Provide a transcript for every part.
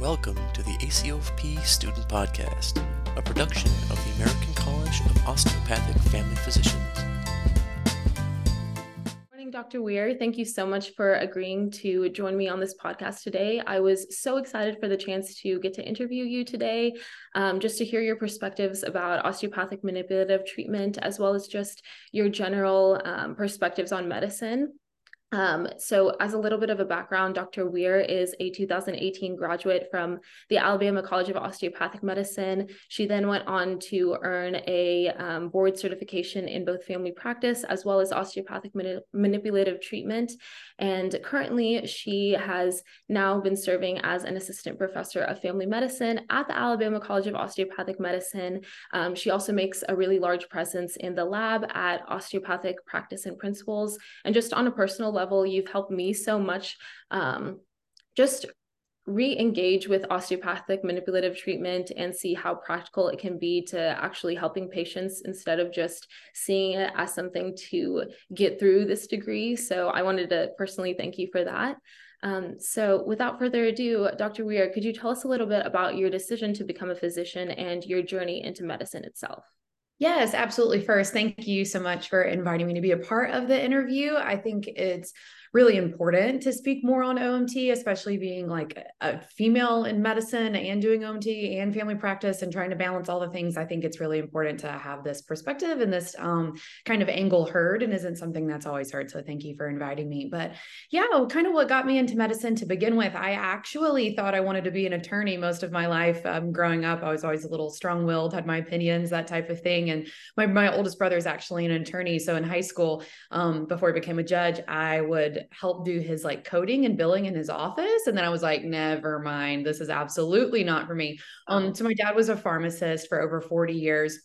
Welcome to the ACOFP Student Podcast, a production of the American College of Osteopathic Family Physicians. Morning, Dr. Weir. Thank you so much for agreeing to join me on this podcast today. I was so excited for the chance to get to interview you today, um, just to hear your perspectives about osteopathic manipulative treatment, as well as just your general um, perspectives on medicine. Um, so, as a little bit of a background, Dr. Weir is a 2018 graduate from the Alabama College of Osteopathic Medicine. She then went on to earn a um, board certification in both family practice as well as osteopathic manipulative treatment. And currently, she has now been serving as an assistant professor of family medicine at the Alabama College of Osteopathic Medicine. Um, she also makes a really large presence in the lab at Osteopathic Practice and Principles. And just on a personal level, you've helped me so much um, just re-engage with osteopathic manipulative treatment and see how practical it can be to actually helping patients instead of just seeing it as something to get through this degree. So i wanted to personally thank you for that. Um, so without further ado dr weir could you tell us a little bit about your decision to become a physician and your journey into medicine itself Yes, absolutely. First, thank you so much for inviting me to be a part of the interview. I think it's really important to speak more on OMT, especially being like a female in medicine and doing OMT and family practice and trying to balance all the things. I think it's really important to have this perspective and this um, kind of angle heard and isn't something that's always heard. So thank you for inviting me. But yeah, kind of what got me into medicine to begin with, I actually thought I wanted to be an attorney most of my life. Um, growing up, I was always a little strong willed, had my opinions, that type of thing. And my, my oldest brother is actually an attorney. So in high school, um, before I became a judge, I would help do his like coding and billing in his office. And then I was like, never mind, this is absolutely not for me. Um, so my dad was a pharmacist for over 40 years.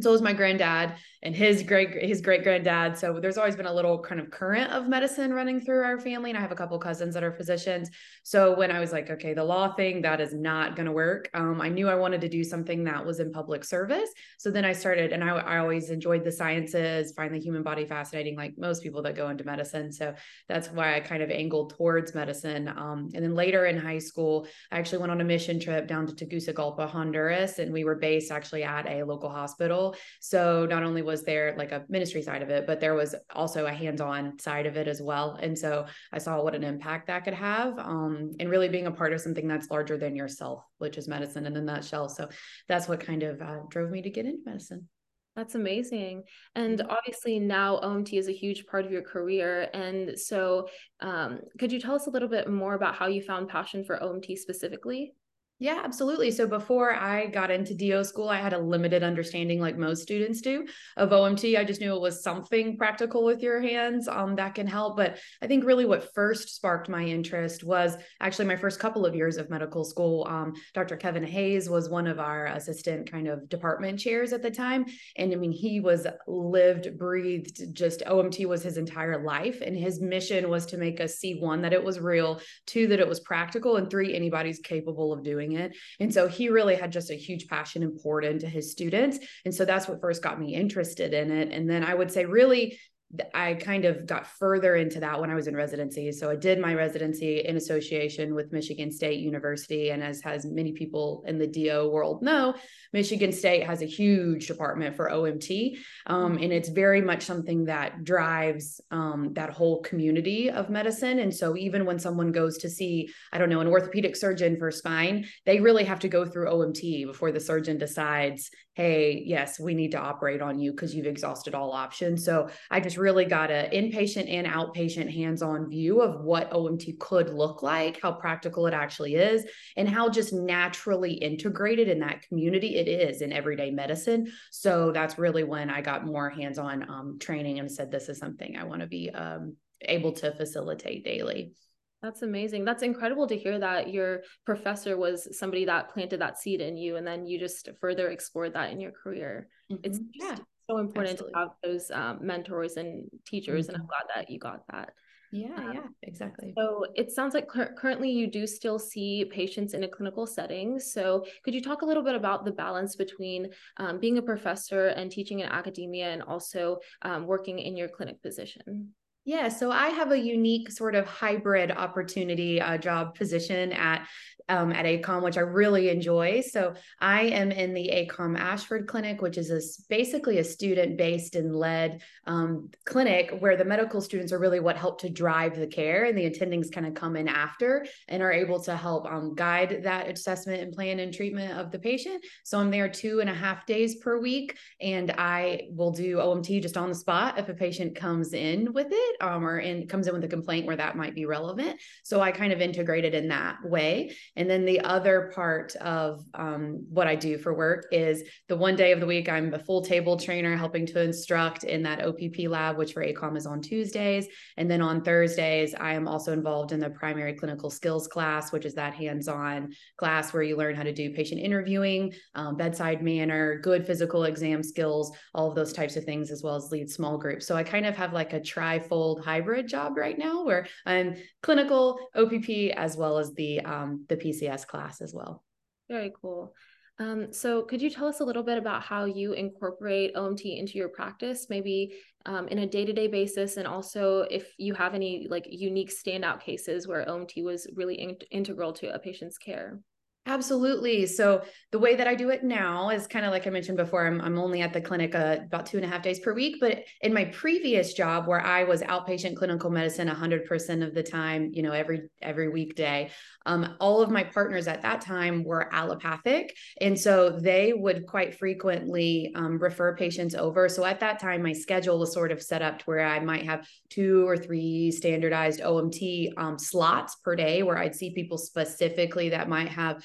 So was my granddad and his great his great granddad. So there's always been a little kind of current of medicine running through our family, and I have a couple cousins that are physicians. So when I was like, okay, the law thing that is not going to work, um, I knew I wanted to do something that was in public service. So then I started, and I, I always enjoyed the sciences, find the human body fascinating, like most people that go into medicine. So that's why I kind of angled towards medicine. Um, and then later in high school, I actually went on a mission trip down to Tegucigalpa, Honduras, and we were based actually at a local hospital. So not only was there like a ministry side of it, but there was also a hands-on side of it as well. And so I saw what an impact that could have, um, and really being a part of something that's larger than yourself, which is medicine in a nutshell. So that's what kind of uh, drove me to get into medicine. That's amazing. And mm-hmm. obviously, now OMT is a huge part of your career. And so, um, could you tell us a little bit more about how you found passion for OMT specifically? Yeah, absolutely. So before I got into DO school, I had a limited understanding, like most students do, of OMT. I just knew it was something practical with your hands um, that can help. But I think really what first sparked my interest was actually my first couple of years of medical school. Um, Dr. Kevin Hayes was one of our assistant kind of department chairs at the time. And I mean, he was lived, breathed, just OMT was his entire life. And his mission was to make us see one, that it was real, two, that it was practical, and three, anybody's capable of doing doing it. And so he really had just a huge passion and poured into his students. And so that's what first got me interested in it. And then I would say, really, I kind of got further into that when I was in residency. So I did my residency in association with Michigan State University. And as has many people in the DO world know, Michigan State has a huge department for OMT. Um, and it's very much something that drives um, that whole community of medicine. And so even when someone goes to see, I don't know, an orthopedic surgeon for spine, they really have to go through OMT before the surgeon decides, hey, yes, we need to operate on you because you've exhausted all options. So I just really got an inpatient and outpatient hands on view of what OMT could look like, how practical it actually is, and how just naturally integrated in that community it is in everyday medicine. So that's really when I got more hands on um, training and said, this is something I want to be um, able to facilitate daily. That's amazing. That's incredible to hear that your professor was somebody that planted that seed in you and then you just further explored that in your career. Mm-hmm. It's yeah, so important absolutely. to have those um, mentors and teachers, mm-hmm. and I'm mm-hmm. glad that you got that. Yeah, um, yeah, exactly. So it sounds like cur- currently you do still see patients in a clinical setting. So could you talk a little bit about the balance between um, being a professor and teaching in academia and also um, working in your clinic position? Yeah, so I have a unique sort of hybrid opportunity uh, job position at um, at ACOM, which I really enjoy. So I am in the ACOM Ashford Clinic, which is a, basically a student based and led um, clinic where the medical students are really what help to drive the care, and the attendings kind of come in after and are able to help um, guide that assessment and plan and treatment of the patient. So I'm there two and a half days per week, and I will do OMT just on the spot if a patient comes in with it um, or in, comes in with a complaint where that might be relevant. So I kind of integrate it in that way. And then the other part of um, what I do for work is the one day of the week, I'm a full table trainer helping to instruct in that OPP lab, which for ACOM is on Tuesdays. And then on Thursdays, I am also involved in the primary clinical skills class, which is that hands on class where you learn how to do patient interviewing, um, bedside manner, good physical exam skills, all of those types of things, as well as lead small groups. So I kind of have like a trifold hybrid job right now where I'm clinical, OPP, as well as the um, the PCS class as well. Very cool. Um, so could you tell us a little bit about how you incorporate OMT into your practice, maybe um, in a day-to-day basis, and also if you have any like unique standout cases where OMT was really in- integral to a patient's care? Absolutely. So the way that I do it now is kind of like I mentioned before. I'm I'm only at the clinic uh, about two and a half days per week, but in my previous job where I was outpatient clinical medicine 100% of the time, you know, every every weekday, um, all of my partners at that time were allopathic, and so they would quite frequently um, refer patients over. So at that time, my schedule was sort of set up to where I might have two or three standardized OMT um, slots per day, where I'd see people specifically that might have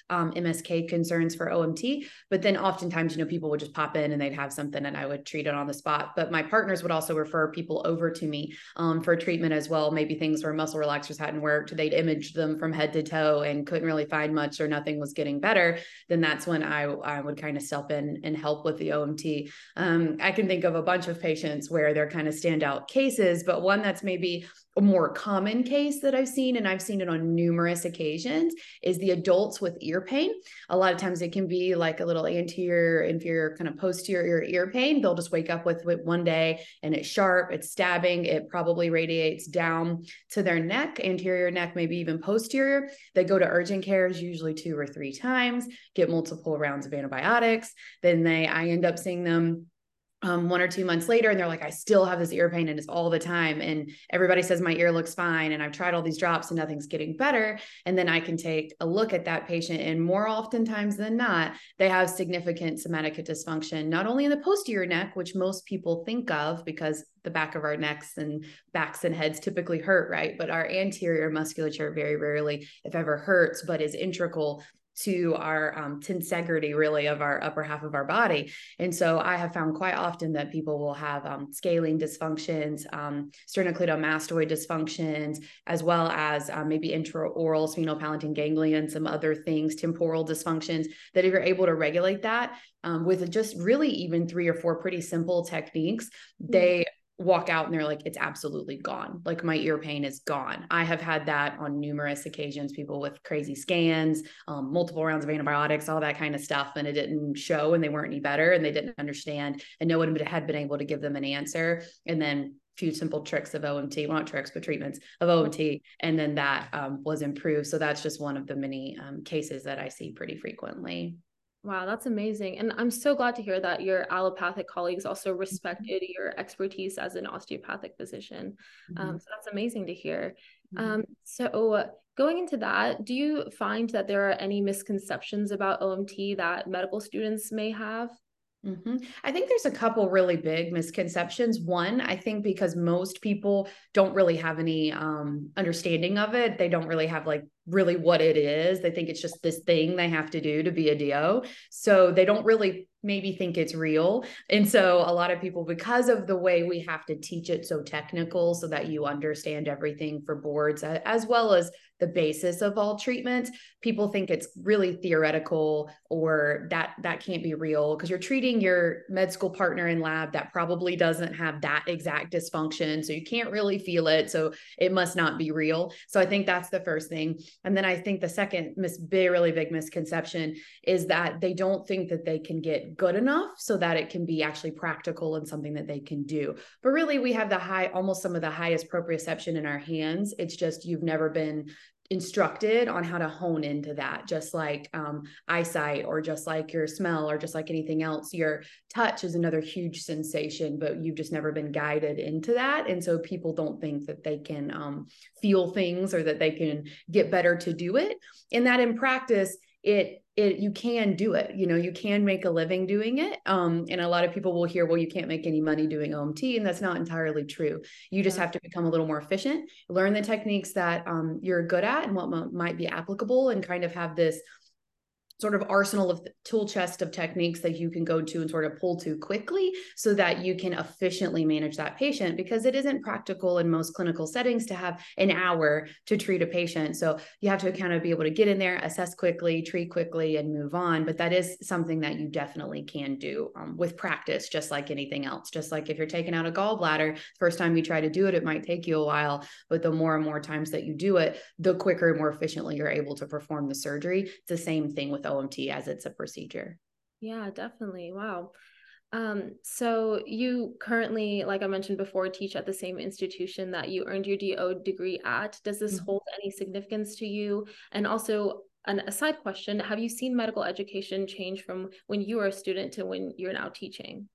um, MSK concerns for OMT. But then oftentimes, you know, people would just pop in and they'd have something and I would treat it on the spot. But my partners would also refer people over to me um, for treatment as well. Maybe things where muscle relaxers hadn't worked, they'd image them from head to toe and couldn't really find much or nothing was getting better. Then that's when I, I would kind of step in and help with the OMT. Um, I can think of a bunch of patients where they're kind of standout cases, but one that's maybe a more common case that I've seen, and I've seen it on numerous occasions, is the adults with ear pain. A lot of times it can be like a little anterior, inferior, kind of posterior ear pain. They'll just wake up with it one day and it's sharp, it's stabbing, it probably radiates down to their neck, anterior neck, maybe even posterior. They go to urgent cares usually two or three times, get multiple rounds of antibiotics. Then they, I end up seeing them um, one or two months later and they're like i still have this ear pain and it's all the time. And everybody says my ear looks fine and i've tried all these drops and nothing's getting better. And then i can take a look at that patient and more oftentimes than not they have significant somatic dysfunction not only in the posterior neck which most people think of because the back of our necks and backs and heads typically hurt right? But our anterior musculature very rarely if ever hurts but is integral to our um, tensegrity really of our upper half of our body and so i have found quite often that people will have um, scalene dysfunctions um, sternocleidomastoid dysfunctions as well as um, maybe intraoral sphenopalatine ganglion some other things temporal dysfunctions that if you're able to regulate that um, with just really even three or four pretty simple techniques mm-hmm. they walk out and they're like, it's absolutely gone. Like my ear pain is gone. I have had that on numerous occasions, people with crazy scans, um, multiple rounds of antibiotics, all that kind of stuff. And it didn't show and they weren't any better and they didn't understand. And no one had been able to give them an answer. And then few simple tricks of OMT, well, not tricks, but treatments of OMT. And then that um, was improved. So that's just one of the many um, cases that I see pretty frequently. Wow, that's amazing. And I'm so glad to hear that your allopathic colleagues also mm-hmm. respected mm-hmm. your expertise as an osteopathic physician. Um, mm-hmm. Um, so that's amazing to hear. Mm-hmm. Um, so, going into that, do you find that there are any misconceptions about OMT that medical students may have? Mm-hmm. I think there's a couple really big misconceptions. One, I think because most people don't really have any um, understanding of it, they don't really have like really what it is. They think it's just this thing they have to do to be a DO. So they don't really maybe think it's real. And so a lot of people, because of the way we have to teach it so technical so that you understand everything for boards, as well as the basis of all treatments people think it's really theoretical or that that can't be real. Because you're treating your med school partner in lab that probably doesn't have that exact dysfunction so you can't really feel it so it must not be real. So i think that's the first thing. And then i think the second mis- big, really big misconception is that they don't think that they can get good enough so that it can be actually practical and something that they can do. But really we have the high almost some of the highest proprioception in our hands. It's just you've never been instructed on how to hone into that just like um, eyesight or just like your smell or just like anything else your touch is another huge sensation but you've just never been guided into that. And so people don't think that they can um, feel things or that they can get better to do it. And that in practice it it you can do it you know you can make a living doing it um and a lot of people will hear well you can't make any money doing omt and that's not entirely true. You just have to become a little more efficient learn the techniques that um, you're good at and what m- might be applicable and kind of have this sort of arsenal of tool chest of techniques that you can go to and sort of pull to quickly so that you can efficiently manage that patient because it isn't practical in most clinical settings to have an hour to treat a patient. So you have to kind of be able to get in there assess quickly treat quickly and move on. But that is something that you definitely can do um, with practice just like anything else. Just like if you're taking out a gallbladder first time you try to do it it might take you a while. But the more and more times that you do it the quicker and more efficiently you're able to perform the surgery. It's the same thing with OMT as it's a procedure. Yeah, definitely. Wow. Um, so you currently, like I mentioned before, teach at the same institution that you earned your DO degree at. Does this mm-hmm. hold any significance to you? And also, an aside question: Have you seen medical education change from when you were a student to when you're now teaching?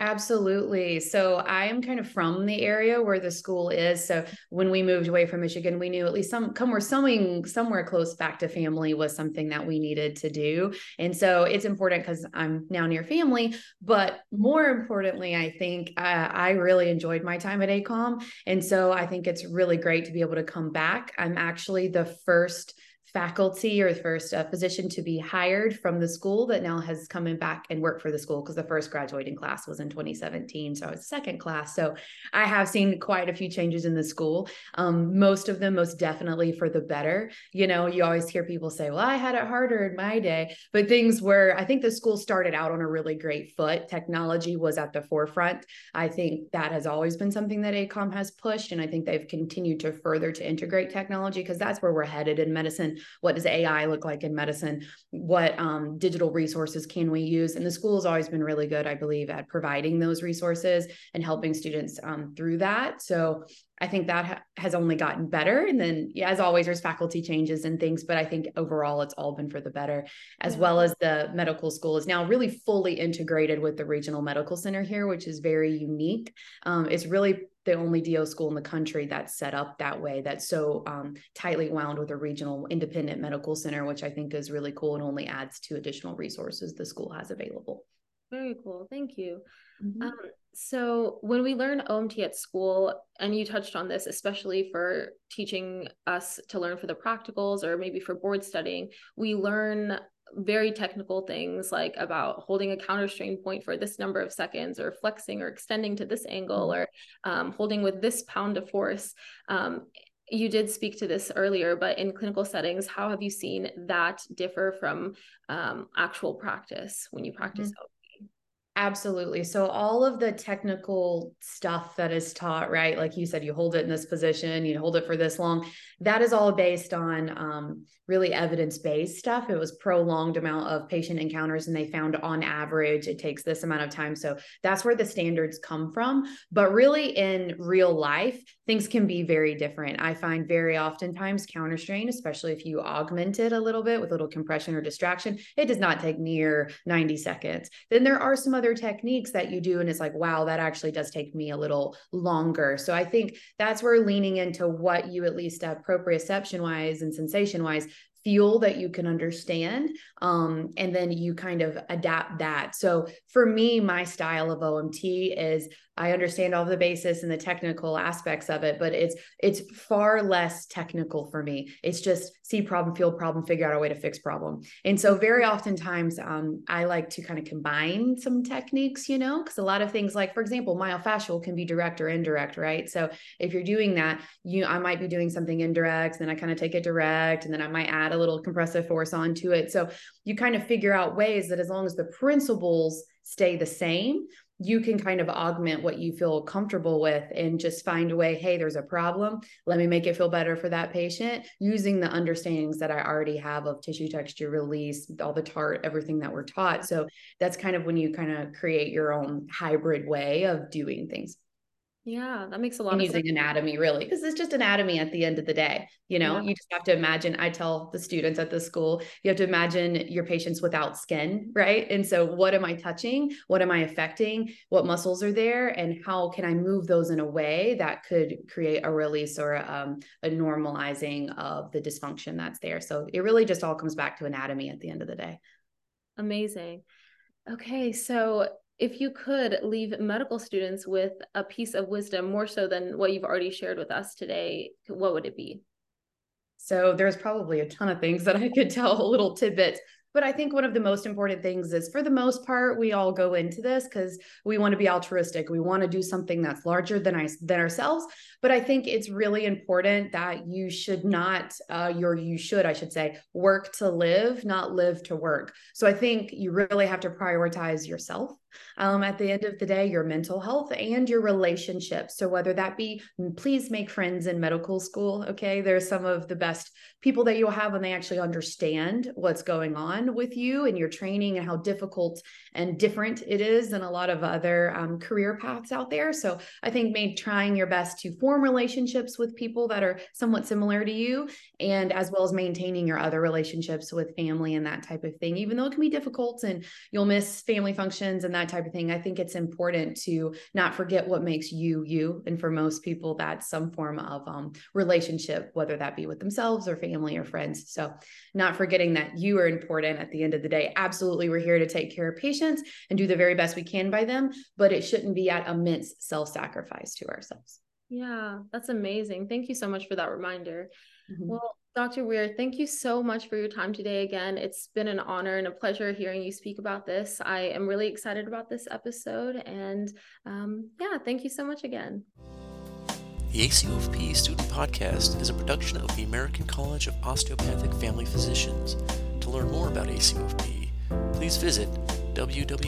Absolutely. So I am kind of from the area where the school is. So when we moved away from Michigan, we knew at least some come we're somewhere somewhere close back to family was something that we needed to do. And so it's important because I'm now near family. But more importantly, I think uh, I really enjoyed my time at ACOM. And so I think it's really great to be able to come back. I'm actually the first faculty or the first uh, position to be hired from the school that now has come in back and worked for the school because the first graduating class was in 2017 so i was second class. So i have seen quite a few changes in the school. Um, most of them most definitely for the better. You know you always hear people say well i had it harder in my day but things were i think the school started out on a really great foot. Technology was at the forefront. I think that has always been something that acom has pushed and i think they've continued to further to integrate technology because that's where we're headed in medicine what does ai look like in medicine what um, digital resources can we use and the school has always been really good i believe at providing those resources and helping students um, through that so I think that ha- has only gotten better. And then, yeah, as always, there's faculty changes and things, but I think overall it's all been for the better, as yeah. well as the medical school is now really fully integrated with the regional medical center here, which is very unique. Um, it's really the only DO school in the country that's set up that way, that's so um, tightly wound with a regional independent medical center, which I think is really cool and only adds to additional resources the school has available. Very cool. Thank you. Mm-hmm. Um, so when we learn OMT at school, and you touched on this, especially for teaching us to learn for the practicals or maybe for board studying, we learn very technical things like about holding a counter strain point for this number of seconds or flexing or extending to this angle mm-hmm. or um, holding with this pound of force. Um, you did speak to this earlier, but in clinical settings, how have you seen that differ from um, actual practice when you practice mm-hmm. Absolutely. So all of the technical stuff that is taught, right? Like you said, you hold it in this position, you hold it for this long. That is all based on um, really evidence-based stuff. It was prolonged amount of patient encounters, and they found on average it takes this amount of time. So that's where the standards come from. But really, in real life, things can be very different. I find very oftentimes counter strain, especially if you augment it a little bit with a little compression or distraction, it does not take near 90 seconds. Then there are some other techniques that you do, and it's like, wow, that actually does take me a little longer. So I think that's where leaning into what you at least have proprioception wise and sensation wise feel that you can understand um, and then you kind of adapt that so for me my style of omt is I understand all the basis and the technical aspects of it, but it's it's far less technical for me. It's just see problem, feel problem, figure out a way to fix problem. And so very oftentimes um, I like to kind of combine some techniques, you know, because a lot of things like, for example, myofascial can be direct or indirect, right? So if you're doing that, you I might be doing something indirect, then I kind of take it direct, and then I might add a little compressive force onto it. So you kind of figure out ways that as long as the principles stay the same, you can kind of augment what you feel comfortable with and just find a way hey there's a problem. Let me make it feel better for that patient using the understandings that i already have of tissue texture release all the tart everything that we're taught. So that's kind of when you kind of create your own hybrid way of doing things yeah, that makes a lot and of using sense. anatomy really because it's just anatomy at the end of the day. You know, Yeah. you just have to imagine. I tell the students at the school, you have to imagine your patients without skin, right? And so, what am I touching? What am I affecting? What muscles are there? And how can I move those in a way that could create a release or um, a normalizing of the dysfunction that's there? So, it really just all comes back to anatomy at the end of the day. Amazing. Okay, so if you could leave medical students with a piece of wisdom more so than what you've already shared with us today, what would it be? So there's probably a ton of things that I could tell a little tidbits. But I think one of the most important things is for the most part, we all go into this because we want to be altruistic. We want to do something that's larger than I than ourselves. But I think it's really important that you should not, uh, your you should, I should say, work to live, not live to work. So I think you really have to prioritize yourself um, at the end of the day, your mental health and your relationships. So, whether that be, please make friends in medical school. Okay. They're some of the best people that you'll have when they actually understand what's going on with you and your training and how difficult and different it is than a lot of other um, career paths out there. So, I think maybe trying your best to form relationships with people that are somewhat similar to you, and as well as maintaining your other relationships with family and that type of thing, even though it can be difficult and you'll miss family functions and that type of thing. I think it's important to not forget what makes you you. And for most people, that's some form of um, relationship, whether that be with themselves or family or friends. So, not forgetting that you are important at the end of the day. Absolutely, we're here to take care of patients and do the very best we can by them, but it shouldn't be at immense self sacrifice to ourselves. Yeah, that's amazing. Thank you so much for that reminder. Mhm. Well, Dr. Weir, thank you so much for your time today again. It's been an honor and a pleasure hearing you speak about this. I am really excited about this episode. And um, yeah, thank you so much again. The ACOFP Student Podcast is a production of the American College of Osteopathic Family Physicians. To learn more about ACOFP, please visit www.acofp.org.